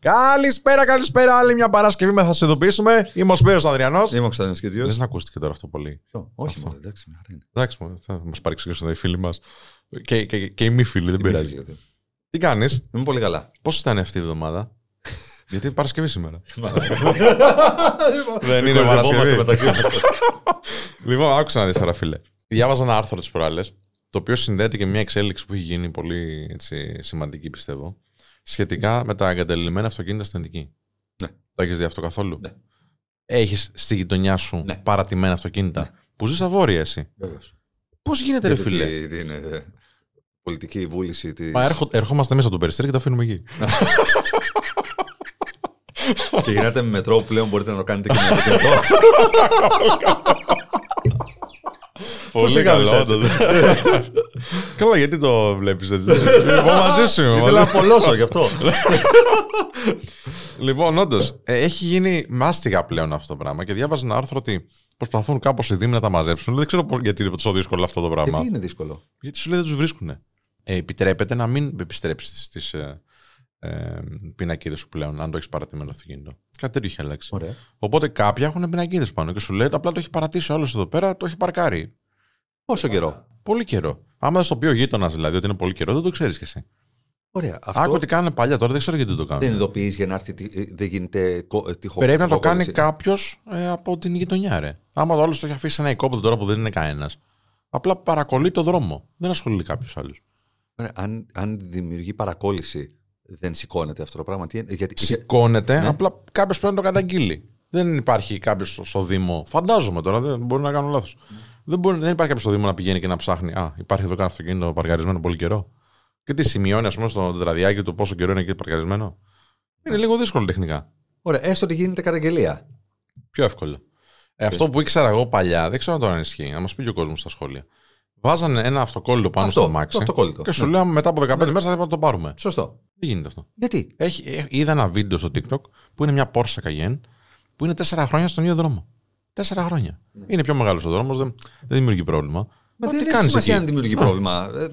Καλησπέρα, καλησπέρα. Άλλη μια Παρασκευή με θα σε ειδοποιήσουμε. Είμαι ο Σπύρος Ανδριανός. Είμαι ο Κωνσταντίνος Κετζιός. Δεν ακούστηκε τώρα αυτό πολύ. Όχι, Αυτό. μόνο εντάξει, μια χαρά είναι. Εντάξει, μόνο, θα μας παρεξηγήσουν οι φίλοι μας. Και, και, και οι μη φίλοι, δεν πειράζει. Είμαι Τι κάνεις, πολύ καλά. πώς ήταν αυτή η εβδομάδα; Γιατί είναι Παρασκευή σήμερα. Δεν είναι Κορυδευόμαστε Παρασκευή. μεταξύ μας. Λοιπόν, άκουσα να δεις τώρα, φίλε. Διάβαζα ένα άρθρο τι προάλλε, το οποίο συνδέεται και με μια εξέλιξη που έχει γίνει πολύ έτσι, σημαντική, πιστεύω, σχετικά με τα εγκαταλειμμένα αυτοκίνητα στην Αττική. Ναι. Το έχεις δει αυτό καθόλου; Ναι. Έχεις στη γειτονιά σου Ναι. παρατημένα αυτοκίνητα; Που ζεις στα βόρεια, εσύ. Βεβαίως. Πώς γίνεται, ρε Γιατί φίλε; τι- τι είναι, ε, πολιτική βούληση. Τι... Μα έρχο- ερχόμαστε μέσα από το περιστέρι και τα αφήνουμε εκεί. και γυρνάτε με μετρό που πλέον μπορείτε να το κάνετε και με αυτοκίνητο. Πολύ έκανες καλό. έτσι; όντως. Καλά, γιατί το βλέπεις έτσι; Λοιπόν, μαζί σου είμαι, Ήθελα να απολώσω γι' αυτό. Λοιπόν, όντως, έχει γίνει μάστιγα πλέον αυτό το πράγμα και διάβαζα ένα άρθρο ότι προσπαθούν κάπως οι Δήμοι να τα μαζέψουν. Δεν ξέρω πώς- γιατί είναι τόσο δύσκολο αυτό το πράγμα. Γιατί είναι δύσκολο; Γιατί σου λέει δεν τους βρίσκουν. Ε, επιτρέπεται να μην επιστρέψεις τις ε, ε, πινακίδες σου πλέον, αν το έχεις παρατημένο αυτοκίνητο. Κάτι τέτοιο έχει αλλάξει. Ωραία. Οπότε κάποιοι έχουν πινακίδες πάνω και σου λέει απλά το έχει παρατήσει ο άλλος εδώ πέρα, το έχει παρκάρει. Πόσο καιρό; Πολύ καιρό. Άμα δεν στο πει ο γείτονας δηλαδή ότι είναι πολύ καιρό, δεν το ξέρεις κι εσύ. Ωραία. Αυτό Άκου ότι κάνουν παλιά τώρα, δεν ξέρω γιατί το κάνουν. δεν ειδοποιείς για να έρθει. τι- ε, Δεν γίνεται κο- ε, τυχο- Πρέπει να το κάνει τυχοκόλληση. κάποιος ε, από την γειτονιά, ρε. Άμα το άλλος το έχει αφήσει σε ένα οικόπεδο τώρα που δεν είναι κανένας, απλά παρακολεί το δρόμο. Δεν ασχολείται κάποιος άλλος. Ωραία, Αν, αν δημιουργεί παρακόλληση, δεν σηκώνεται αυτό το πράγμα. Τι, είναι- γιατί, για- Σηκώνεται, Ναι. απλά κάποιος πρέπει να το καταγγείλει. Δεν υπάρχει κάποιος στο Δήμο. Φαντάζομαι τώρα, δεν μπορεί να κάνω λάθος. Δεν, μπορεί, δεν υπάρχει κάποιος στο Δήμο να πηγαίνει και να ψάχνει. Α, υπάρχει εδώ κανένα αυτοκίνητο παρκαρισμένο πολύ καιρό. Και τι σημειώνει, ας πούμε, στο τετραδιάκι του πόσο καιρό είναι εκεί παρκαρισμένο. Είναι λίγο δύσκολο τεχνικά. Ωραία, έστω ότι γίνεται καταγγελία. Πιο εύκολο. Ε, αυτό που ήξερα εγώ παλιά, δεν ξέρω τώρα αν ισχύει, να μας πει και ο κόσμος στα σχόλια. Βάζανε ένα αυτοκόλλητο πάνω Αυτό, στο μάξι. το αυτοκόλλητο. Και σου Ναι. λέγαμε μετά από 15 μέρες θα πρέπει να το πάρουμε. Σωστό. Δεν γίνεται αυτό. Γιατί; Έχει, ε, είδα ένα βίντεο στο TikTok που είναι μια Porsche Cayenne που είναι 4 χρόνια στον ίδιο δρόμο. 4 χρόνια. Είναι πιο μεγάλος ο δρόμος, δεν, δεν δημιουργεί πρόβλημα. Μα Μα δεν τι έχει κάνεις σημασία εκεί; αν δημιουργεί πρόβλημα. Ε, ε,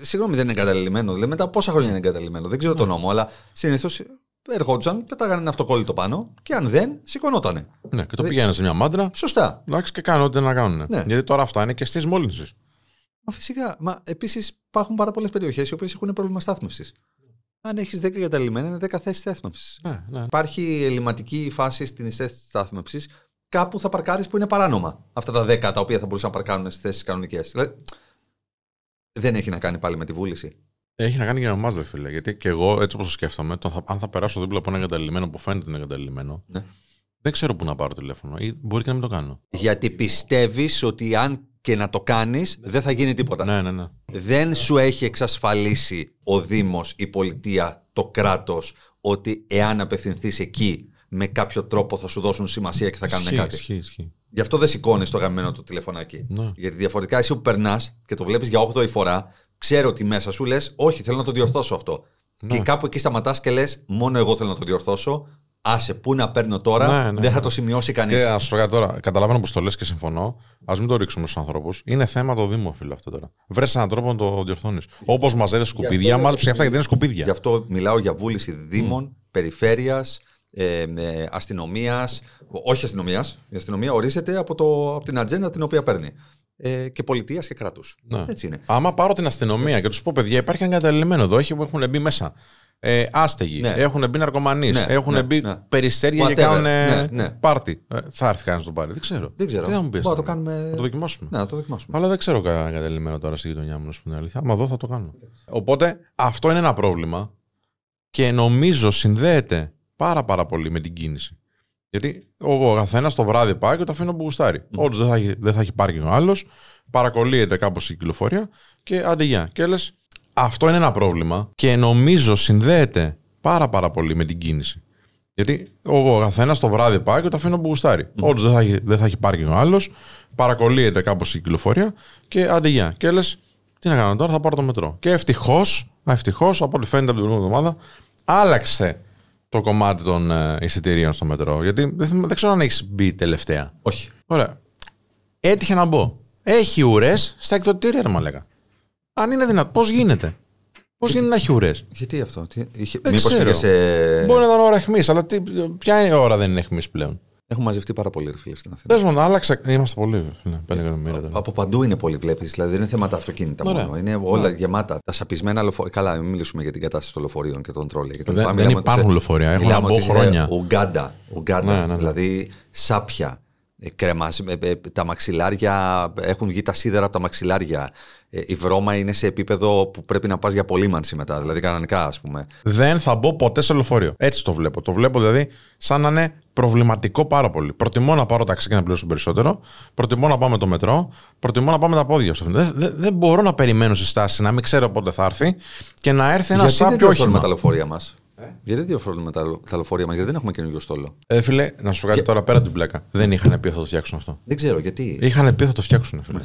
Συγγνώμη, δεν είναι εγκαταλελειμμένο. Δηλαδή, μετά πόσα χρόνια είναι εγκαταλελειμμένο. Δεν ξέρω τον νόμο, αλλά συνήθως ερχόντουσαν, πετάγανε ένα αυτοκόλλητο πάνω και αν δεν, σηκωνότανε. Ναι, και το πήγαινε σε μια μάντρα. Σωστά. Εντάξει, και κάνουν ό,τι να κάνουν. Ναι. Γιατί τώρα αυτά είναι και στις μόλυνσεις. Μα φυσικά. Μα επίσης υπάρχουν πάρα πολλές περιοχές οι οποίες έχουν πρόβλημα στάθμευσης. Αν έχεις 10 εγκαταλελειμμένα, είναι 10 θέσεις στάθμευσης. Ναι, ναι. Υπάρχει ελληματική φάση στην θέση στάθμευσης. Κάπου θα παρκάρεις που είναι παράνομα. Αυτά τα 10 τα οποία θα μπορούσαν να παρκάρουν στις θέσεις κανονικές. Δηλαδή, δεν έχει να κάνει πάλι με τη βούληση. Έχει να κάνει και με εμά, δε φίλε. Γιατί και εγώ, έτσι όπως το σκέφτομαι, το θα, αν θα περάσω δίπλα από ένα εγκαταλειμμένο που φαίνεται ότι είναι εγκαταλειμμένο, Ναι. δεν ξέρω πού να πάρω τηλέφωνο. Ή μπορεί και να μην το κάνω. Γιατί πιστεύεις ότι αν και να το κάνεις, δεν θα γίνει τίποτα. Ναι, ναι, ναι. Δεν σου έχει εξασφαλίσει ο Δήμος, η πολιτεία, το κράτος ότι εάν απευθυνθείς εκεί με κάποιο τρόπο θα σου δώσουν σημασία και θα κάνουν Ισχύει, κάτι. Ισχύει, ισχύει. Γι' αυτό δεν σηκώνεις το γαμμένο του τηλεφωνάκι. Ναι. Γιατί διαφορετικά εσύ που περνάς και το βλέπεις για 8η φορά, ξέρω ότι μέσα σου λες: Όχι, θέλω να το διορθώσω αυτό. Ναι. Και κάπου εκεί σταματάς και λες: Μόνο εγώ θέλω να το διορθώσω. Άσε, πού να παίρνω τώρα, Ναι, ναι, δεν θα ναι. το σημειώσει κανείς. Και ας σου πω κάτι τώρα, καταλαβαίνω πώ το λες και συμφωνώ. Α μην το ρίξουμε στους ανθρώπους. Είναι θέμα το Δήμο, φίλο αυτό τώρα. Βρες έναν τρόπο να το διορθώνεις. Όπως μαζεύεις σκουπίδια, αυτό- μάζεψε αυτά γιατί είναι σκουπίδια. Γι' αυτό μιλάω για βούληση δήμων, περιφέρειας, ε, ε, αστυνομίας. Όχι αστυνομίας. Η αστυνομία ορίζεται από, το, από την ατζέντα την οποία παίρνει. Ε, και πολιτείας και κράτους. Ναι. Έτσι είναι. Άμα πάρω την αστυνομία και τους πω, παιδιά, υπάρχει ένα εγκαταλειμμένο εδώ, έχει- έχουν μπει μέσα. Ε, άστεγοι, Ναι. έχουν μπει ναρκωμανείς, Ναι, έχουν ναι, μπει ναι. περιστέρια και Whatever. κάνουν Ναι, ναι. πάρτι. Ε, θα έρθει κανένας να τον πάρει. Δεν ξέρω. Δεν ξέρω. Τι θα μου πεις. Μπορούμε να το αστυνομία. κάνουμε. Θα το δοκιμάσουμε. Ναι, να το δοκιμάσουμε. Αλλά δεν ξέρω κανένα εγκαταλειμμένο τώρα στη γειτονιά μου, να σου πω την αλήθεια. Άμα δω θα το κάνω. Οπότε αυτό είναι ένα πρόβλημα και νομίζω συνδέεται πάρα πάρα πολύ με την κίνηση. Γιατί ο καθένας το βράδυ πάει και το αφήνει όπου γουστάρει. Όντως δεν θα έχει, δεν θα έχει πάρκινγκ ο άλλος, παρακολύεται κάπως η κυκλοφορία και άντε γεια. Και λες, αυτό είναι ένα πρόβλημα και νομίζω συνδέεται πάρα πάρα πολύ με την κίνηση. Γιατί ο καθένας το βράδυ πάει και το αφήνει όπου γουστάρει. Όντως δεν θα έχει, δεν θα έχει πάρκινγκ ο άλλος, παρακολύεται κάπως η κυκλοφορία και άντε γεια. Και λες, τι να κάνω τώρα, θα πάρω το μετρό. Και ευτυχώς, ευτυχώς, από ό,τι φαίνεται από την προηγούμενη εβδομάδα, άλλαξε το κομμάτι των ε, εισιτηρίων στο μετρό. Γιατί δεν, θυμ- δεν ξέρω αν έχεις μπει τελευταία. Όχι. Ωραία. Έτυχε να μπω. Έχει ουρές στα εκδοτήρια, ρε μαλάκα. Αν είναι δυνατό, πώς γίνεται; Πώς γίνεται να έχει ουρές; Γιατί αυτό, τι, είχε, Δεν μήπως ξέρω. πήγε σε... Μπορεί να ήταν ώρα αιχμής, αλλά τι, ποια είναι η ώρα δεν είναι αιχμής πλέον; Έχουν μαζευτεί πάρα πολύ ρε φίλε στην Αθήνα. Πες μου, να άλλαξε. Είμαστε πολύ. Ναι, πέντε εκατομμύρια τώρα. Από παντού είναι πολύ, βλέπεις. Δηλαδή δεν είναι θέματα αυτοκίνητα Ωραία. μόνο. Είναι όλα γεμάτα. Τα σαπισμένα λεωφορεία. Καλά, μην μιλήσουμε για την κατάσταση των λεωφορείων και των τρόλε. και τα Δεν- λοιπά. δεν Μιλάμε ότι υπάρχουν σε- λεωφορεία. Έχω μιλάμε να μπω ότι σε χρόνια. Ουγκάντα. Ουγκάντα. Ναι, ναι, ναι. Δηλαδή σάπια. ε, κρεμάζ- ε, ε, τα μαξιλάρια έχουν βγει τα σίδερα από τα μαξιλάρια. Ε, η βρώμα είναι σε επίπεδο που πρέπει να πας για απολύμανση μετά. Δηλαδή κανονικά, ας πούμε. Δεν θα μπω ποτέ σε λεωφορείο. Έτσι το βλέπω. Το βλέπω δηλαδή σαν να είναι προβληματικό πάρα πολύ. Προτιμώ να πάρω ταξί και να πληρώσω περισσότερο. Προτιμώ να πάω με το μετρό. Προτιμώ να πάω με τα πόδια στο Δεν, δεν, δεν μπορώ να περιμένω στη στάση, να μην ξέρω πότε θα έρθει και να έρθει ένα Γιατί δεν σάπιο διορθώνουμε όχημα. τα λεωφορεία μας; Γιατί δεν διορθώνουμε τα, τα λεωφορεία μας, Γιατί δεν έχουμε καινούριο στόλο; Ε, φίλε, να σου πω κάτι τώρα πέρα από την πλάκα. Δεν είχαν πει ότι θα το φτιάξουν αυτό. Δεν ξέρω γιατί. Είχαν πει ότι θα το φτιάξουν, φίλε.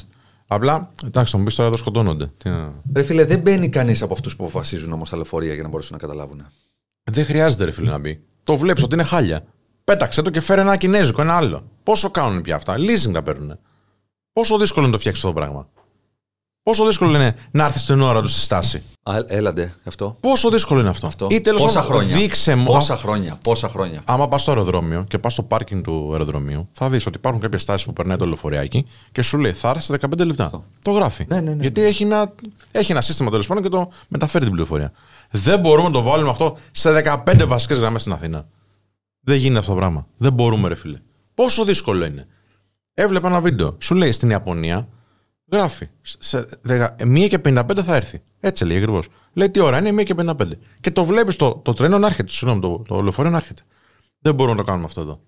Απλά, εντάξει, θα μου πεις τώρα εδώ σκοτώνονται. Τι να- Ρε φίλε, δεν μπαίνει κανείς από αυτούς που αποφασίζουν όμως τα λεωφορεία για να μπορέσουν να καταλάβουν. Δεν χρειάζεται, ρε φίλε, να μπει. Το βλέπεις ότι είναι χάλια. Πέταξε το και φέρε ένα κινέζικο, ένα άλλο. Πόσο κάνουν πια αυτά; Leasing τα παίρνουν. Πόσο δύσκολο είναι να το φτιάξεις αυτό το πράγμα; Πόσο δύσκολο είναι να έρθεις στην ώρα του στη στάση; Α, έλαντε αυτό. Πόσο δύσκολο είναι αυτό; αυτό. Ή τέλος πόσα πάντων, χρόνια; δείξε μου. Πόσα χρόνια. Πόσα χρόνια; Άμα πας στο αεροδρόμιο και πας στο πάρκινγκ του αεροδρομίου, θα δεις ότι υπάρχουν κάποιες στάσεις που περνάει το λεωφοριάκι και σου λέει θα έρθεις σε 15 λεπτά. Το γράφει. Ναι, ναι, ναι, Γιατί Έχει, ένα, έχει ένα σύστημα τέλος πάντων και το μεταφέρει την πληροφορία. Δεν μπορούμε να το βάλουμε αυτό σε 15 βασικές γραμμές στην Αθήνα. Δεν γίνεται αυτό το πράγμα. Δεν μπορούμε, ρε φίλε. Πόσο δύσκολο είναι. Έβλεπα ένα βίντεο. Σου λέει στην Ιαπωνία, γράφει. Σε 1 και 55 θα έρθει. Έτσι λέει ακριβώς. Λέει τι ώρα είναι, 1 και 55. Και το βλέπεις το, το τρένο να έρχεται. Συγγνώμη, το, το λεωφορείο να έρχεται. Δεν μπορούμε να το κάνουμε αυτό εδώ.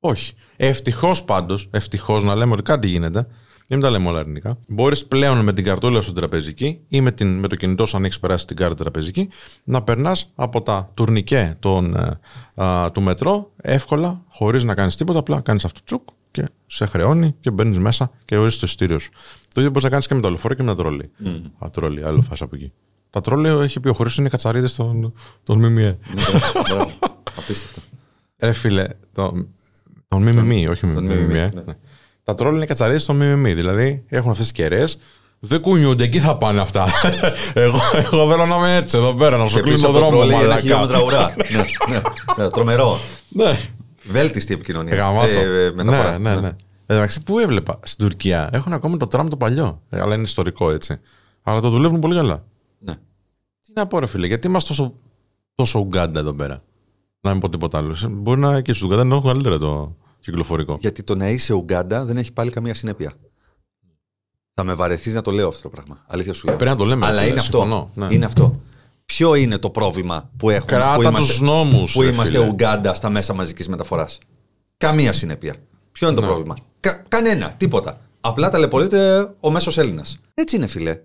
Όχι. Ευτυχώς πάντως, ευτυχώς να λέμε ότι κάτι γίνεται. Δεν τα λέμε όλα αρνητικά. Μπορείς πλέον με την καρτούλα σου τραπεζική ή με, την, με το κινητό σου, αν έχεις περάσει την κάρτα τραπεζική, να περνάς από τα τουρνικέ των, ε, α, του μετρό εύκολα, χωρίς να κάνεις τίποτα. Απλά κάνεις αυτό τσουκ και σε χρεώνει και μπαίνεις μέσα και ορίζεις το εισιτήριο σου. Το ίδιο μπορείς να κάνεις και με το λεωφορείο και με τα τρόλι. Α, τρόλι, άλλο φάσα από εκεί. Τα τρόλι έχει πει ο Χωρί είναι κατσαρίδες των, των ΜΜΕ. Μπράβο. Απίστευτο. Ρε φίλε, το, τον ΜΜΜ, όχι τον ΜΜΜ. ΜΜΜ, ε. ναι. Ναι. Τα τρόλ είναι κατσαρίδε στο ΜΜΜ. Δηλαδή έχουν αυτές τις κεραίες, δεν κουνιούνται, εκεί θα πάνε αυτά. εγώ, εγώ θέλω να είμαι έτσι εδώ πέρα, να σου Και κλείνω πίσω τον από το δρόμο. τρόλεϊ ένα μαλακά. χιλιόμετρα ουρά. ναι, ναι, ναι, τρομερό. Ναι, Βέλτιστη επικοινωνία. γαμάτο. Ε, ε, μεταφορά. ναι, ναι, ναι. Εν τω μεταξύ, πού έβλεπα στην Τουρκία, έχουν ακόμα το τραμ το παλιό. Ε, αλλά είναι ιστορικό έτσι. Αλλά το δουλεύουν πολύ καλά. Ναι. Τι να πω, ρε φίλε, γιατί είμαστε τόσο, τόσο Ουγκάντα εδώ πέρα. Να μην πω τίποτα άλλο. Ε, Μπορεί να και στου Ουγκάντα να έχουν καλύτερα το κυκλοφορικό. Γιατί το να είσαι Ουγκάντα δεν έχει πάλι καμία συνέπεια. Θα με βαρεθείς να το λέω αυτό το πράγμα. Αλήθεια σου λέω. Πρέπει να το λέμε. Αλλά φίλε, είναι αυτό. συμφωνώ, ναι. είναι αυτό. Ποιο είναι το πρόβλημα που έχουμε που Κράτα είμαστε, τους νόμους. που είμαστε Ουγκάντα στα μέσα μαζικής μεταφοράς; Καμία συνέπεια. Ποιο είναι το Ναι. πρόβλημα; Κα- κανένα, τίποτα. Απλά ταλαιπωρείται ο μέσος Έλληνας. Έτσι είναι, φιλέ.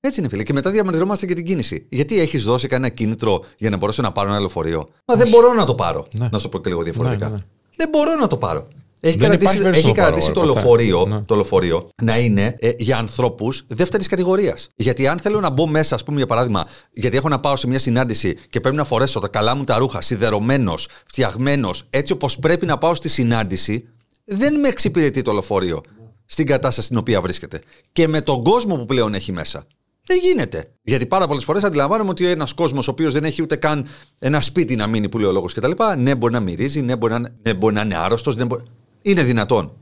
Έτσι είναι, φίλε. Και μετά διαμαρτυρόμαστε και την κίνηση. Γιατί έχεις δώσει κανένα κίνητρο για να μπορέσω να πάρω ένα λεωφορείο; Μα δεν μπορώ να το πάρω. Ναι. Να σου το πω και λίγο διαφορετικά. Ναι, ναι, ναι. Δεν μπορώ να το πάρω. Έχει Δεν κρατήσει, υπάρχει περίπτωση έχει να το πάρω, κρατήσει το, ποτέ. λεωφορείο, Ναι. το λεωφορείο να είναι ε, για ανθρώπους δεύτερης κατηγορίας. Γιατί αν θέλω να μπω μέσα, ας πούμε, για παράδειγμα, γιατί έχω να πάω σε μια συνάντηση και πρέπει να φορέσω τα καλά μου τα ρούχα, σιδερωμένος, φτιαγμένος, έτσι όπως πρέπει να πάω στη συνάντηση, δεν με εξυπηρετεί το λεωφορείο στην κατάσταση στην οποία βρίσκεται. Και με τον κόσμο που πλέον έχει μέσα. Δεν γίνεται. Γιατί πάρα πολλές φορές αντιλαμβάνομαι ότι ένας κόσμος ο οποίος δεν έχει ούτε καν ένα σπίτι να μείνει που λέει ο λόγος κτλ. Ναι, μπορεί να μυρίζει, ναι, μπορεί να, ναι, μπορεί να είναι άρρωστος. Ναι, μπορεί... Είναι δυνατόν.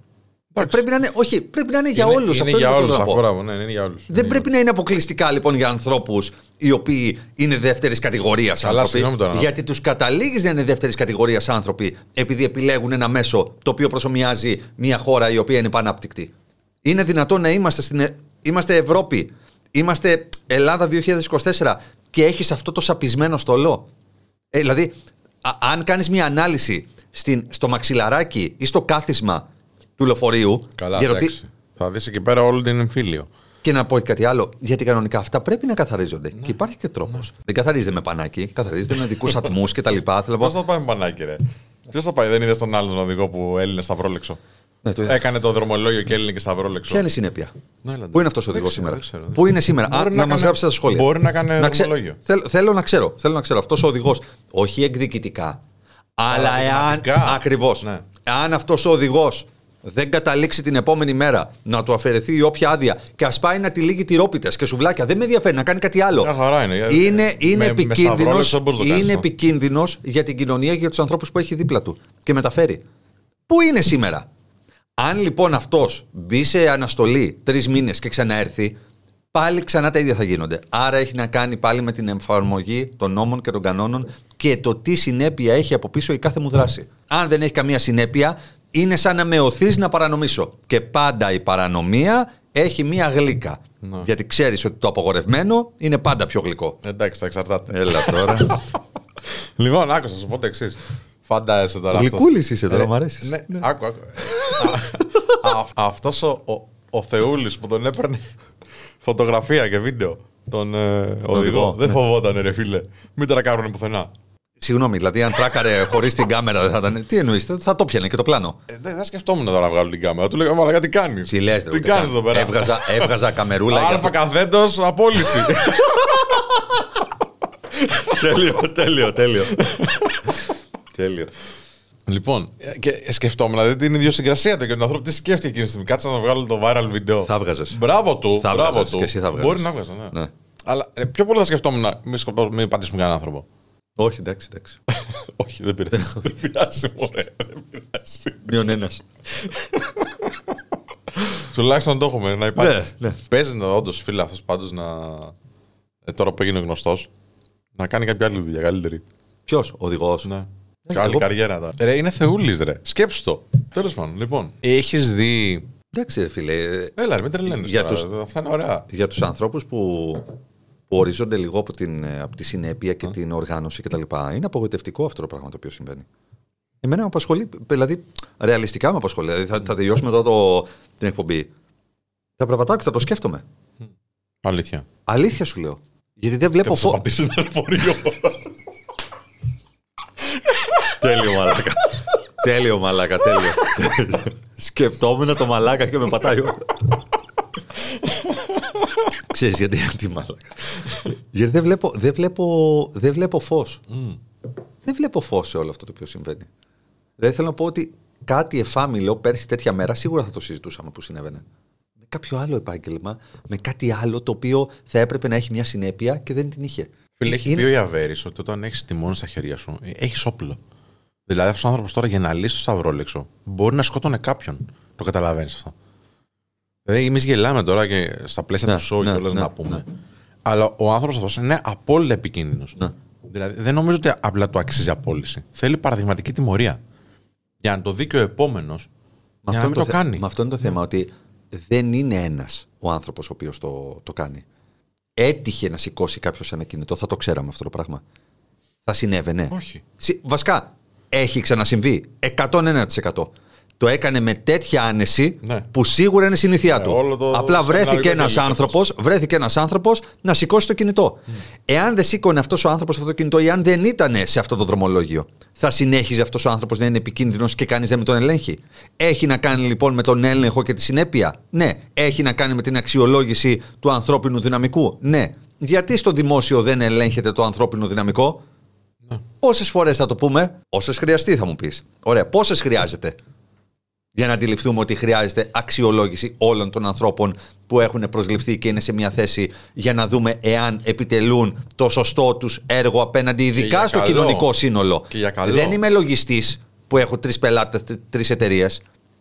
Ε, πρέπει να είναι, όχι, πρέπει να είναι για Είναι- όλους. Είναι για όλους. Αυτό ναι, είναι για όλους. Δεν πρέπει να είναι αποκλειστικά λοιπόν για ανθρώπους οι οποίοι είναι δεύτερης κατηγορίας Καλά, άνθρωποι. συγγνώμη τώρα. Γιατί τους καταλήγεις να είναι δεύτερης κατηγορίας άνθρωποι επειδή επιλέγουν ένα μέσο το οποίο προσωμιάζει μια χώρα η οποία είναι πανάπτυκτη. Είναι δυνατόν να είμαστε στην. Ε- Είμαστε Ευρώπη. Είμαστε Ελλάδα 2024 και έχεις αυτό το σαπισμένο στολό. Ε, δηλαδή, α- αν κάνεις μια ανάλυση στην, στο μαξιλαράκι ή στο κάθισμα του λεωφορείου. Καλά, για το τι- εντάξει. Θα δεις εκεί πέρα όλο την εμφύλιο. και να πω και κάτι άλλο, γιατί κανονικά αυτά πρέπει να καθαρίζονται. Και υπάρχει και τρόπος. Δεν καθαρίζεται με πανάκι, καθαρίζεται με δικούς ατμούς κτλ. Θέλω να Πώ πω. θα πάει με πανάκι, ρε; Ποιος θα πάει, δεν είδες τον άλλον οδηγό που έλυνε σταυρόλεξο. Ναι, το είδα. Έκανε το δρομολόγιο και έλυνε και σταυρόλεξο. Ποια είναι η συνέπεια; Ναι, έλα, Πού είναι αυτός ο δεν οδηγός ξέρω, σήμερα; δεν ξέρω, δεν Πού είναι σήμερα; Μπορεί Α, να να μας κάνε- γράψετε στα σχόλια. μπορεί να κάνει ξε- δρομολόγιο. Θέλ- Θέλω να ξέρω. Θέλω να ξέρω. Αυτός ο οδηγός. Όχι εκδικητικά. Αλλά εάν. Παραδειγματικά. Ακριβώς. Ναι. Αν αυτός ο οδηγός δεν καταλήξει την επόμενη μέρα να του αφαιρεθεί η όποια άδεια και ας πάει να τη λύγει τυρόπιτες και σουβλάκια, δεν με ενδιαφέρει να κάνει κάτι άλλο. Μια χαρά είναι. Είναι, είναι Με- με επικίνδυνο σταυρόλες δεν μπορείς να το κάνεις είναι αυτό. επικίνδυνος για την κοινωνία και για τους ανθρώπους που έχει δίπλα του και μεταφέρει. Πού είναι σήμερα; Αν λοιπόν αυτός μπει σε αναστολή τρεις μήνες και ξαναέρθει, πάλι ξανά τα ίδια θα γίνονται. Άρα έχει να κάνει πάλι με την εφαρμογή των νόμων και των κανόνων και το τι συνέπεια έχει από πίσω η κάθε μου δράση. Αν δεν έχει καμία συνέπεια, είναι σαν να με οθείς να παρανομήσω. Και πάντα η παρανομία έχει μία γλύκα. Ναι. Γιατί ξέρεις ότι το απογορευμένο είναι πάντα πιο γλυκό. Εντάξει, θα εξαρτάται. Έλα τώρα. Λοιπόν, άκουσα, θα σου πω το εξής. Φαντάζεσαι τώρα. αυτός. Γλυκούλης είσαι τώρα, Ε, μ' αρέσεις. Ναι, άκου, άκου. Αυτός ο, ο, ο Θεούλης που τον έπαιρνε φωτογραφία και βίντεο. Τον ε, οδηγό. οδηγό, Δεν ναι. φοβόταν, ρε φίλε. Μην τρακάρουν πουθενά. Συγγνώμη, δηλαδή αν τράκαρε χωρίς την κάμερα δεν θα ήταν. Τι εννοείς, θα το πιανε και το πλάνο. Ε, δεν θα σκεφτόμουν τώρα να βγάλω την κάμερα. Του λέγα, Μαλακά, τι κάνεις; Τι λες, Τι κάνεις εδώ πέρα; Έβγαζα, έβγαζα καμερούλα για Αλφα καθέτο, απόλυση. τέλειο, τέλειο, τέλειο. Τέλειο. λοιπόν, ε, και σκεφτόμουν δηλαδή την ιδιοσυγκρασία του και τον άνθρωπο τι σκέφτηκε εκείνη τη στιγμή. Κάτσα να βγάλω το viral βίντεο. Θα βγάζες. Μπράβο του. Θα μπράβο βγάζες του. και εσύ θα βγάζες. Μπορεί να βγάζω, ναι. Ναι. Αλλά ε, πιο πολύ θα σκεφτόμουν να μην, σκοπώ, μην πατήσουμε κανέναν άνθρωπο. Όχι, εντάξει, εντάξει. Όχι, δεν πειράζει. δεν πειράζει, μωρέ. Δεν πειράζει. Μείον ένας. Τουλάχιστον το έχουμε να υπάρχει. Ναι, ναι. Παίζεις να όντως φίλε αυτός πάντως να. Ε, τώρα που έγινε γνωστός, να κάνει κάποια άλλη δουλειά καλύτερη. Ποιος, οδηγός; Ναι. Ε, Και άλλη εγώ- καριέρα. τώρα. Ρε, είναι θεούλης, ρε. Σκέψου το. Τέλος πάντων, λοιπόν. Έχεις δει. Εντάξει, ρε φίλε. ε, Έλα, ρε, μην τρελαίνεις Για τώρα. τους- Αυτά είναι ωραία. Για τους ανθρώπους που, που ορίζονται λίγο από, την, ε, από τη συνέπεια και την οργάνωση κτλ. Είναι απογοητευτικό αυτό το πράγμα το οποίο συμβαίνει. Εμένα με απασχολεί, δηλαδή ρεαλιστικά με απασχολεί. Δηλαδή θα, θα τελειώσουμε εδώ το, την εκπομπή. Θα περπατάω και θα το σκέφτομαι. Αλήθεια. Αλήθεια σου λέω. Γιατί δεν Και βλέπω θα σου φω... πατήσει ένα λεωφορείο. τέλειο μαλάκα. τέλειο μαλάκα, τέλειο. Σκεπτόμουν το μαλάκα και με πατάει. όλα. Ξέρεις γιατί τι μαλάκα. γιατί δεν βλέπω, δεν βλέπω, δεν βλέπω φως. Δεν βλέπω φως σε όλο αυτό το οποίο συμβαίνει. Δεν θέλω να πω ότι κάτι εφάμιλο πέρσι τέτοια μέρα σίγουρα θα το συζητούσαμε που συνέβαινε. Με κάποιο άλλο επάγγελμα, με κάτι άλλο το οποίο θα έπρεπε να έχει μια συνέπεια και δεν την είχε. Φίλε, έχει Είναι- πει ο Ιαβέρη ότι όταν έχεις τιμόνι στα χέρια σου, έχεις όπλο. Δηλαδή αυτός ο άνθρωπος τώρα για να λύσει το σταυρόλεξο μπορεί να σκότωνε κάποιον. Το καταλαβαίνεις αυτό. Δηλαδή, εμείς γελάμε τώρα και στα πλαίσια Ναι, του σοου ναι, και όλα ναι, να πούμε. ναι. Αλλά ο άνθρωπος αυτός είναι απόλυτα επικίνδυνος. Ναι. Δηλαδή, δεν νομίζω ότι απλά του αξίζει απόλυση. Θέλει παραδειγματική τιμωρία. Για να το δει και ο επόμενος, Με για να αυτό, μην είναι το, θε- κάνει. Ναι. με αυτό είναι το θέμα, ότι δεν είναι ένας ο άνθρωπος ο οποίος το, το κάνει. Έτυχε να σηκώσει κάποιος ένα κινητό, θα το ξέραμε αυτό το πράγμα. Θα συνέβαινε. Όχι. Συ- Βασικά, έχει ξανασυμβεί 101%. Το έκανε με τέτοια άνεση Ναι. που σίγουρα είναι συνήθειά Ναι, του. όλο το Απλά βρέθηκε σκανδιναβικό ένας κελί, άνθρωπος βρέθηκε ένας άνθρωπος να σηκώσει το κινητό. Εάν δεν σήκωνε αυτός ο άνθρωπος αυτό το κινητό ή αν δεν ήταν σε αυτό το δρομολόγιο, θα συνέχιζε αυτός ο άνθρωπος να είναι επικίνδυνος και κανείς δεν με τον ελέγχει. Έχει να κάνει λοιπόν με τον έλεγχο και τη συνέπεια; Ναι. Έχει να κάνει με την αξιολόγηση του ανθρώπινου δυναμικού; Ναι. Γιατί στο δημόσιο δεν ελέγχεται το ανθρώπινο δυναμικό; Πόσες φορές θα το πούμε, Όσες χρειαστεί, θα μου πεις. Ωραία, πόσες χρειάζεται; Για να αντιληφθούμε ότι χρειάζεται αξιολόγηση όλων των ανθρώπων που έχουν προσληφθεί και είναι σε μια θέση για να δούμε εάν επιτελούν το σωστό τους έργο απέναντι ειδικά για στο καλό. κοινωνικό σύνολο. Και για καλό. Δεν είμαι λογιστής που έχω τρεις πελάτες, τρεις εταιρείες.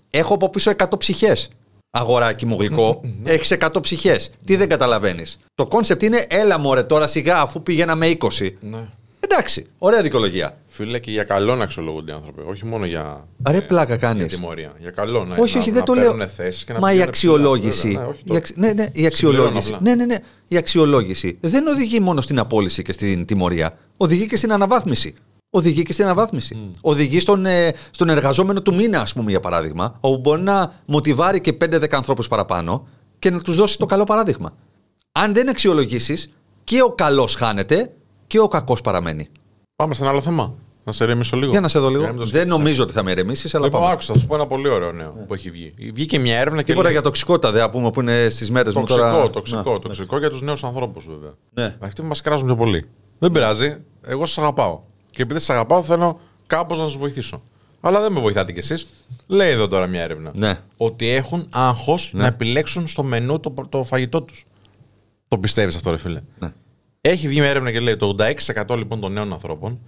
Έχω από πίσω 100 ψυχές. Αγοράκι μου γλυκό, έχεις 100 ψυχές. Τι δεν καταλαβαίνεις. Το concept είναι έλα μωρέ τώρα σιγά αφού πήγαιναμε 20. Ναι. Εντάξει, ωραία δικαιολογία. Φίλε, και για καλό να αξιολογούνται οι άνθρωποι. Όχι μόνο για. Ρε ε, πλάκα για κάνεις. τιμωρία. Για καλό να όχι, να, όχι, να δεν το λέω. παίρνουν θέσεις και να Μα η πηγαίνουν αξιολόγηση. ψηλά. Ναι, όχι, η το- αξ- ναι, ναι, η Συμπληρώνω αξιολόγηση. απλά. Ναι, ναι, ναι. Η αξιολόγηση δεν οδηγεί μόνο στην απόλυση και στην τιμωρία. Οδηγεί και στην αναβάθμιση. Οδηγεί και στην αναβάθμιση. Οδηγεί στον, ε, στον εργαζόμενο του μήνα, ας πούμε, για παράδειγμα, όπου μπορεί να μοτιβάρει και 5-10 ανθρώπους παραπάνω και να τους δώσει το καλό παράδειγμα. Αν δεν αξιολογήσεις, και ο καλός χάνεται και ο κακός παραμένει. Πάμε σε ένα άλλο θέμα. Να σε ρεμίσω λίγο. Για να σε δω λίγο. Για να μην το Δεν σκέφτεσαι. νομίζω ότι θα με ηρεμήσεις, αλλά Λοιπόν, πάμε. άκουσα, θα σου πω ένα πολύ ωραίο νέο που έχει βγει. Βγήκε μια έρευνα και. Τίποτα λέει- για τοξικότητα, δεν πούμε που είναι στις μέρες μου Τοξικό, τώρα. τοξικό, Να, τοξικό για τους νέους ανθρώπους βέβαια. Ναι. Αυτοί μας κράζουν πιο πολύ. Δεν πειράζει. Εγώ σας αγαπάω. Και επειδή σας αγαπάω, θέλω κάπως να σας βοηθήσω. αλλά δεν με βοηθάτε κι εσείς. Λέει εδώ τώρα μια έρευνα. Ναι. Ότι έχουν άγχος να επιλέξουν στο μενού το, το φαγητό τους. Το πιστεύεις αυτό, ρε φίλε. Ναι. Έχει βγει μια έρευνα και λέει το 86% λοιπόν των νέων ανθρώπων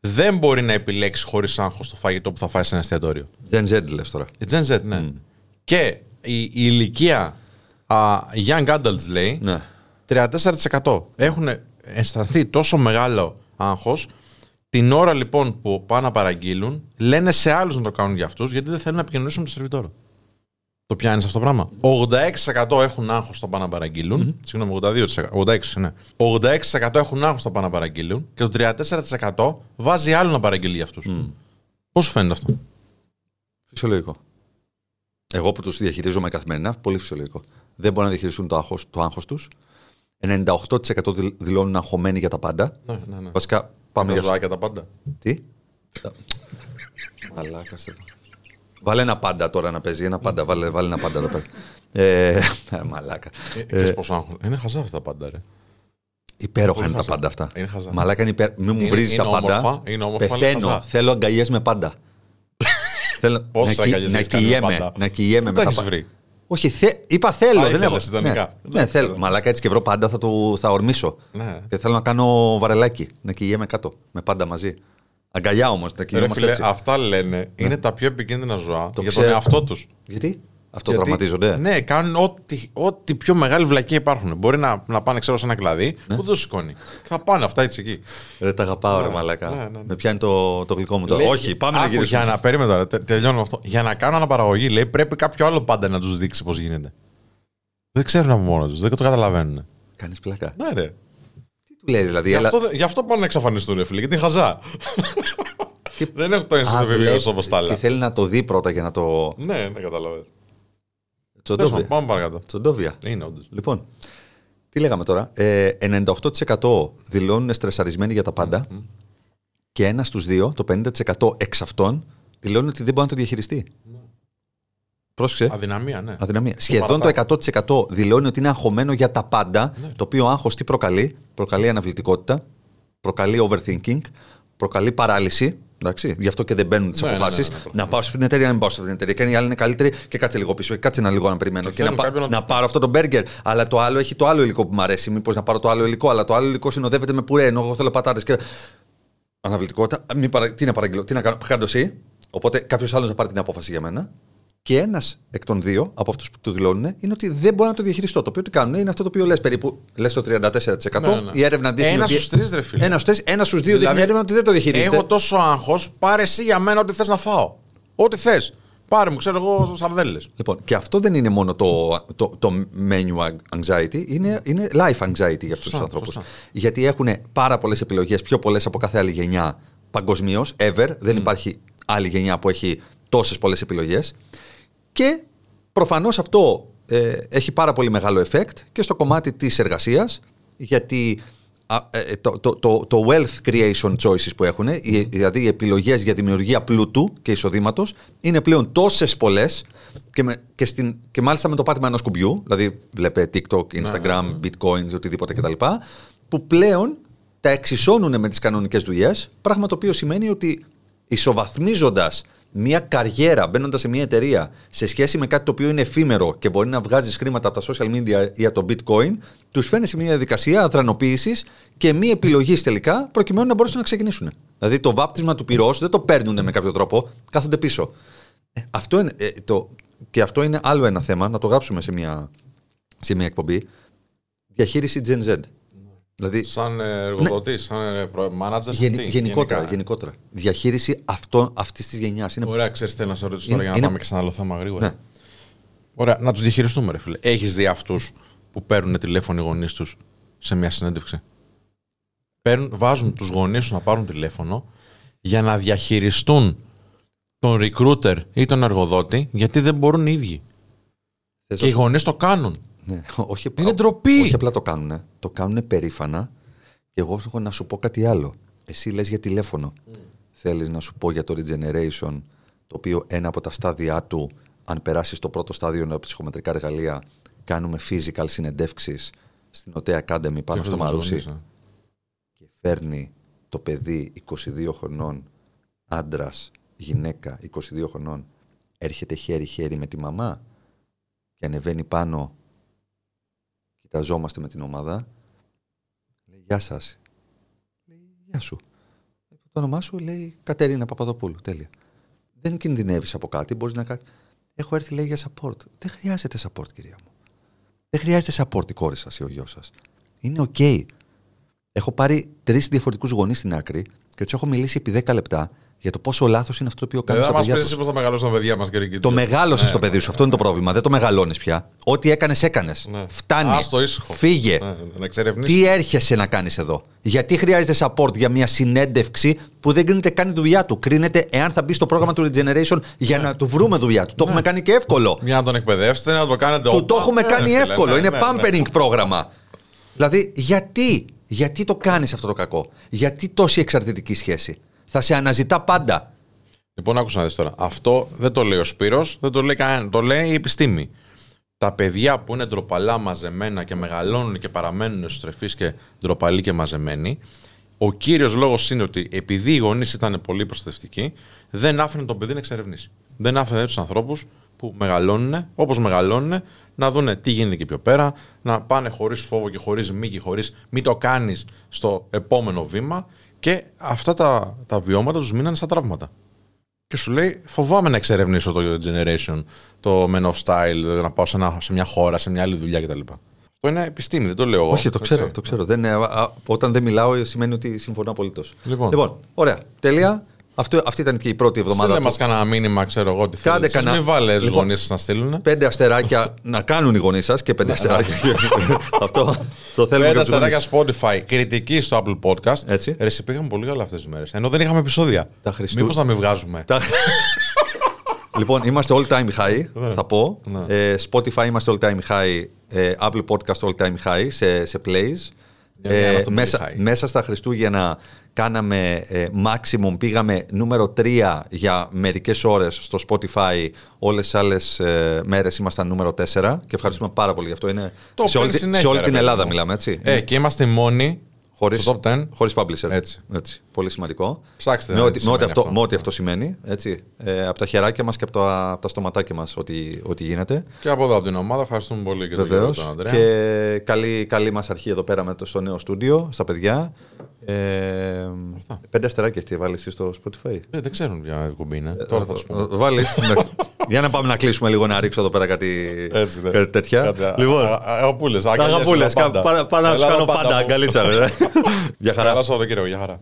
δεν μπορεί να επιλέξει χωρίς άγχος το φαγητό που θα φάει σε ένα εστιατόριο. Gen Z λες τώρα. Η Gen Z, ναι. Και η, η ηλικία α, young adults λέει Ναι. 34% έχουν αισθανθεί τόσο μεγάλο άγχος την ώρα λοιπόν που πάνε να παραγγείλουν λένε σε άλλους να το κάνουν για αυτούς γιατί δεν θέλουν να επικοινωνήσουν με το σερβιτόρο. Το πιάνεις αυτό το πράγμα; 86% έχουν άγχος όταν πάνε να παραγγείλουν. Συγγνώμη, 82%. 86%, ναι. 86% έχουν άγχος όταν πάνε να παραγγείλουν και το 34% βάζει άλλο να παραγγείλει για αυτούς. Πώς σου φαίνεται αυτό; Φυσιολογικό. Εγώ που τους διαχειρίζομαι καθημερινά, πολύ φυσιολογικό. Δεν μπορούν να διαχειριστούν το άγχος, το άγχος τους. 98% δηλ- δηλώνουν αγχωμένοι για τα πάντα. Ναι, ναι, ναι. Βασικά, πάμε Τα για. ζωάκια τα πάντα. Τι; Μαλάκα, Στέφαν. Βάλε ένα πάντα τώρα να παίζει. Ένα πάντα. Βάλε, βάλε ένα πάντα εδώ πέρα. Ε, μαλάκα. Ε, ξέρεις πόσο άγχο. Είναι χαζά αυτά τα πάντα, ρε. Υπέροχα Πολύ είναι τα χαζά. πάντα αυτά. Είναι χαζά. Μαλάκα είναι υπέρ... Μην μου Είναι- βρίζεις είναι τα πάντα. όμορφα, είναι όμορφα, αλλά είναι Πεθαίνω. χαζά. Θέλω αγκαλιές με πάντα. Θέλω Πόσες να, κυ- αγκαλιές να έχεις κάνει με κυλιέμαι. πάντα; Να κυλιέμαι Πού με τα τα έχεις πάντα. βρει; Όχι, θε... είπα θέλω. Α, δεν έχω. ήθελες ιδανικά. Ναι, Ναι, ναι θέλω. ναι. Μαλάκα έτσι και βρω πάντα θα, του... θα ορμήσω. Ναι. Και θέλω να κάνω βαρελάκι. Να κυλιέμαι κάτω. Με πάντα μαζί. Αγκαλιά όμως. Να Ρε κυλιόμαστε φίλε, έτσι. αυτά λένε είναι τα πιο επικίνδυνα ζώα για τον ξέρω. εαυτό τους. Γιατί; Αυτό τραυματίζονται; Ναι, κάνουν ό,τι, ό,τι πιο μεγάλη βλακία υπάρχουν. Μπορεί να, να πάνε, ξέρω, σε ένα κλαδί Ναι. που δεν το σηκώνει. Και θα πάνε αυτά έτσι εκεί. Ρε τα αγαπάω, ρε Ναι, μαλάκα. ναι, ναι, ναι. Με πιάνει το, το γλυκό μου τώρα. Λέει, Όχι, πάμε να άκου, γυρίσουμε. Για να περίμενε τώρα, τε, τελειώνω με αυτό. Για να κάνω αναπαραγωγή, λέει, πρέπει κάποιο άλλο πάντα να τους δείξει πώς γίνεται. Δεν ξέρουν από μόνος τους, δεν το καταλαβαίνουν. Κάνεις πλάκα. Ναι, ρε. Τι του λέει δηλαδή. Γι' έλα- αυτό, γι' αυτό πάνε να εξαφανιστούν, ρε φίλε, γιατί είναι χαζά. δεν έχουν το Α, ένστικτο βλέπει- βιβλίο όπως τα Και άλλα. θέλει να το δει πρώτα για να το. Ναι, ναι, καταλαβαίνω. Τσοντόβια. Τέλος πάντων, Πάμε παρακάτω. Τσοντόβια. Είναι όντως. Λοιπόν, τι λέγαμε τώρα; Ε, 98% δηλώνουν στρεσαρισμένοι για τα πάντα και ένα στους δύο, το 50% εξ αυτών, δηλώνουν ότι δεν μπορεί να το διαχειριστεί. Πρόσεξε. Αδυναμία, ναι. Αδυναμία. Σχεδόν το 100% δηλώνει ότι είναι αγχωμένο για τα πάντα, Ναι. το οποίο άγχος τι προκαλεί; Προκαλεί αναβλητικότητα, προκαλεί overthinking, προκαλεί παράλυση. Εντάξει, γι' αυτό και δεν μπαίνουν τις Ναι, ναι, αποφάσεις. ναι, ναι, ναι, να πάω σε αυτή την εταιρεία, να μην πάω σε αυτή την εταιρεία. Και η άλλη είναι καλύτερη και κάτσε λίγο πίσω. Και κάτσε ένα λίγο να περιμένω. Και Και, να, θέλουν πά- κάποιον να- να πάρω αυτό το μπέργκερ. Αλλά το άλλο έχει το άλλο υλικό που μου αρέσει. Μήπως να πάρω το άλλο υλικό. Αλλά το άλλο υλικό συνοδεύεται με πουρέ. Ενώ εγώ θέλω πατάτες. Και... Αναβλητικότητα. Μην παρα... Τι να παραγγείλω, τι να κάνω. Κάντο εσύ. Οπότε κάποιος άλλος να πάρει την απόφαση για μένα. Και ένας εκ των δύο από αυτούς που του δηλώνουν είναι ότι δεν μπορώ να το διαχειριστώ. Το οποίο τι κάνουν είναι αυτό το οποίο λες περίπου. Λες το 34%. Ναι, ναι, ναι. Η έρευνα δείχνει. Ένας ότι... στους τρεις, ρε φίλε. Ένας στους τρεις, ένας στους δύο Δηλαδή, δείχνει η έρευνα ότι δεν το διαχειρίζεται. Έχω τόσο άγχος, πάρε εσύ για μένα ό,τι θες να φάω. Ό,τι θες. Πάρε μου, ξέρω εγώ, σαρδέλες. Λοιπόν, και αυτό δεν είναι μόνο το, το, το menu anxiety, είναι, είναι life anxiety για αυτούς Σωστά, του ανθρώπους. σωστά. Γιατί έχουν πάρα πολλές επιλογές, πιο πολλές από κάθε άλλη γενιά παγκοσμίως, ever. Δεν υπάρχει άλλη γενιά που έχει τόσες πολλές επιλογές. Και προφανώς αυτό ε, έχει πάρα πολύ μεγάλο effect και στο κομμάτι της εργασίας, γιατί α, ε, το, το, το, το wealth creation choices που έχουν, οι- δηλαδή οι επιλογές για δημιουργία πλούτου και εισοδήματος, είναι πλέον τόσες πολλές και, με- και, στην- και μάλιστα με το πάτημα ενός κουμπιού, δηλαδή βλέπε TikTok, Instagram, Bitcoin, οτιδήποτε κτλ. Που πλέον τα εξισώνουν με τις κανονικές δουλειές, πράγμα το οποίο σημαίνει ότι ισοβαθμίζοντας μια καριέρα μπαίνοντας σε μια εταιρεία σε σχέση με κάτι το οποίο είναι εφήμερο και μπορεί να βγάζεις χρήματα από τα social media ή από το bitcoin, τους φαίνει σε μια διαδικασία αδρανοποίησης και μη επιλογής τελικά προκειμένου να μπορέσουν να ξεκινήσουν. Δηλαδή το βάπτισμα του πυρός δεν το παίρνουν με κάποιο τρόπο, κάθονται πίσω. Ε, αυτό είναι, ε, το, και αυτό είναι άλλο ένα θέμα, να το γράψουμε σε μια, σε μια εκπομπή. Διαχείριση Gen Z. Δηλαδή, Σαν εργοδότης, σαν μάνατζερ. γενι- γενικότερα, γενικότερα. Διαχείριση αυτής της γενιάς. Είναι Ωραία, ξέρεις, θέλω να σε ρωτήσω τώρα Είναι- για να είναι- πάμε και σε ένα άλλο θέμα γρήγορα. Ναι. Ωραία, να τους διαχειριστούμε, ρε φίλε. Έχεις δει αυτούς που παίρνουν τηλέφωνο οι γονείς τους σε μια συνέντευξη; Παίρνουν, βάζουν τους γονείς τους να πάρουν τηλέφωνο για να διαχειριστούν τον recruiter ή τον εργοδότη γιατί δεν μπορούν οι ίδιοι. Θες Και να οι σου- γονείς το κάνουν. Ναι, όχι, Είναι ντροπή. Όχι απλά το κάνουν. Το κάνουν περήφανα. Και εγώ έχω να σου πω κάτι άλλο. Εσύ λες για τηλέφωνο. Θέλεις να σου πω για το regeneration, το οποίο ένα από τα στάδια του, αν περάσεις το πρώτο στάδιο με ψυχομετρικά εργαλεία, κάνουμε physical συνεντεύξεις στην ΟΤΕ Academy πάνω Και στο αυτό τους Μαρούσι γονείς, ε. και φέρνει το παιδί 22 χρονών άντρας γυναίκα 22 χρονών έρχεται χέρι-χέρι με τη μαμά και ανεβαίνει πάνω, κοιταζόμαστε με την ομάδα, λέει «Γεια σας». Λέει «Γεια σου». Το όνομά σου λέει Κατερίνα Παπαδοπούλου. Τέλεια. Δεν κινδυνεύεις από κάτι, μπορείς να κάνεις... Έχω έρθει λέει για support. Δεν χρειάζεται support κυρία μου. Δεν χρειάζεται support η κόρη σας ή ο γιος σας. Είναι οκ. Έχω πάρει τρεις διαφορετικούς γονείς στην άκρη και τους έχω μιλήσει επί 10 λεπτά για το πόσο λάθος είναι αυτό το οποίο κάνεις. Δεν στα θα μας παιδιά πεις τους. πώς θα μεγαλώσουν τα παιδιά μας, κύριε Κίτρι. Το μεγάλωσες Ναι, το παιδί σου. Αυτό είναι το πρόβλημα. Δεν το μεγαλώνεις πια. Ό,τι έκανες, έκανες. Ναι. Φτάνει. Άσ' το ήσυχο. Φύγε. Ναι, ναι, να εξερευνήσεις. Τι έρχεσαι να κάνεις εδώ; Γιατί χρειάζεται support για μια συνέντευξη που δεν κρίνεται καν η δουλειά του. Κρίνεται εάν θα μπει στο πρόγραμμα του Regeneration για να του βρούμε δουλειά του. Το έχουμε κάνει και εύκολο. Μια να τον εκπαιδεύσετε, να το κάνετε Του το έχουμε Ναι, κάνει φίλε, εύκολο. ναι, Είναι ναι, ναι. pampering πρόγραμμα. Δηλαδή, γιατί, γιατί το κάνεις αυτό το κακό; Γιατί τόση εξαρτητική σχέση; Θα σε αναζητά πάντα. Λοιπόν, άκουσα να δεις τώρα. Αυτό δεν το λέει ο Σπύρος, δεν το λέει κανένα. Το λέει η επιστήμη. Τα παιδιά που είναι ντροπαλά μαζεμένα και μεγαλώνουν και παραμένουν εσωστρεφείς και ντροπαλοί και μαζεμένοι, ο κύριος λόγος είναι ότι επειδή οι γονείς ήταν πολύ προστατευτικοί, δεν άφηνε τον παιδί να εξερευνήσει. Δεν άφηνε τους ανθρώπους που μεγαλώνουν, όπως μεγαλώνουν, να δούνε τι γίνεται και πιο πέρα, να πάνε χωρίς φόβο και χωρίς μήκη, χωρίς μη το κάνεις στο επόμενο βήμα και αυτά τα, τα βιώματα τους μείνανε σαν τραύματα. Και σου λέει, φοβάμαι να εξερευνήσω το generation, το men of style, να πάω σε, ένα- σε μια χώρα, σε μια άλλη δουλειά κτλ. Αυτό είναι επιστήμη, δεν το λέω εγώ. Όχι, το ξέρω. Έτσι. Το ξέρω. Δεν, είναι- α, α, όταν δεν μιλάω, σημαίνει ότι συμφωνώ απολύτως. Λοιπόν. ωραία. Τέλεια. Αυτό, αυτή ήταν και η πρώτη εβδομάδα. Στείλε του. μας κανένα μήνυμα, ξέρω εγώ τι Κάντε θέλετε. Εσείς κανένα- Μην βάλε τους Λοιπόν, γονείς σας να στείλουν. Πέντε αστεράκια να κάνουν οι γονείς σας και πέντε αστεράκια. Αυτό το θέλουμε Πέντε και από τους αστεράκια Spotify, κριτική στο Apple Podcast. Έτσι. Ρε, σε πήγαμε πολύ καλά αυτές τις μέρες. Ενώ δεν είχαμε επεισόδια. Τα Χριστού- Μήπως να μην βγάζουμε. Τα- λοιπόν, είμαστε all time high, Ναι. θα πω. Ναι. Ε, Spotify είμαστε all time high. ε, Apple Podcast all time high σε, σε plays. Μια μέρα Ε, αυτό μέσα, πολύ high. μέσα στα Χριστούγεννα κάναμε ε, maximum, πήγαμε νούμερο 3 για μερικές ώρες στο Spotify. Όλες τις άλλες ε, μέρες ήμασταν νούμερο 4 και ευχαριστούμε πάρα πολύ γι' αυτό. Είναι Το σε όλη, παίρνει τη- συνέχεια, σε όλη ρε την παιδί Ελλάδα μου. μιλάμε, έτσι. Ε, και είμαστε οι μόνοι Χωρίς, στο top 10. χωρίς publisher. Έτσι. έτσι. Πολύ σημαντικό. Ψάξτε με να ό,τι, δείτε τι με ό,τι σημαίνει αυτό, αυτό. με ό,τι αυτό σημαίνει. Έτσι. Ε, από τα χεράκια μας και από τα, από τα στοματάκια μας ό,τι, ό,τι γίνεται. Και από εδώ από την ομάδα. Ευχαριστούμε πολύ και τον Βεβαίως. κύριο τον Ανδρέα. Και καλή, καλή μας αρχή εδώ πέρα με το, στο νέο στούντιο, στα παιδιά. Ε, πέντε αστεράκια έχετε βάλει εσείς στο Spotify. Ε, δεν ξέρουν ποια κουμπί είναι. Τώρα θα τους πούμε. Ε, Βάλεις. Ναι. Για να πάμε να κλείσουμε λίγο να ρίξω εδώ πέρα κάτι, Έτσι, ναι. κάτι τέτοια. Κάτσε, λοιπόν, α- α- Αγαπούλες, τα αγκαλιές αγαπούλες. πάντα. Πάω να τους Ελλάδα κάνω πάντα πάντα μου. αγκαλίτσα. ρε. Γεια χαρά. Καλά Σαββατοκύριακο, για χαρά.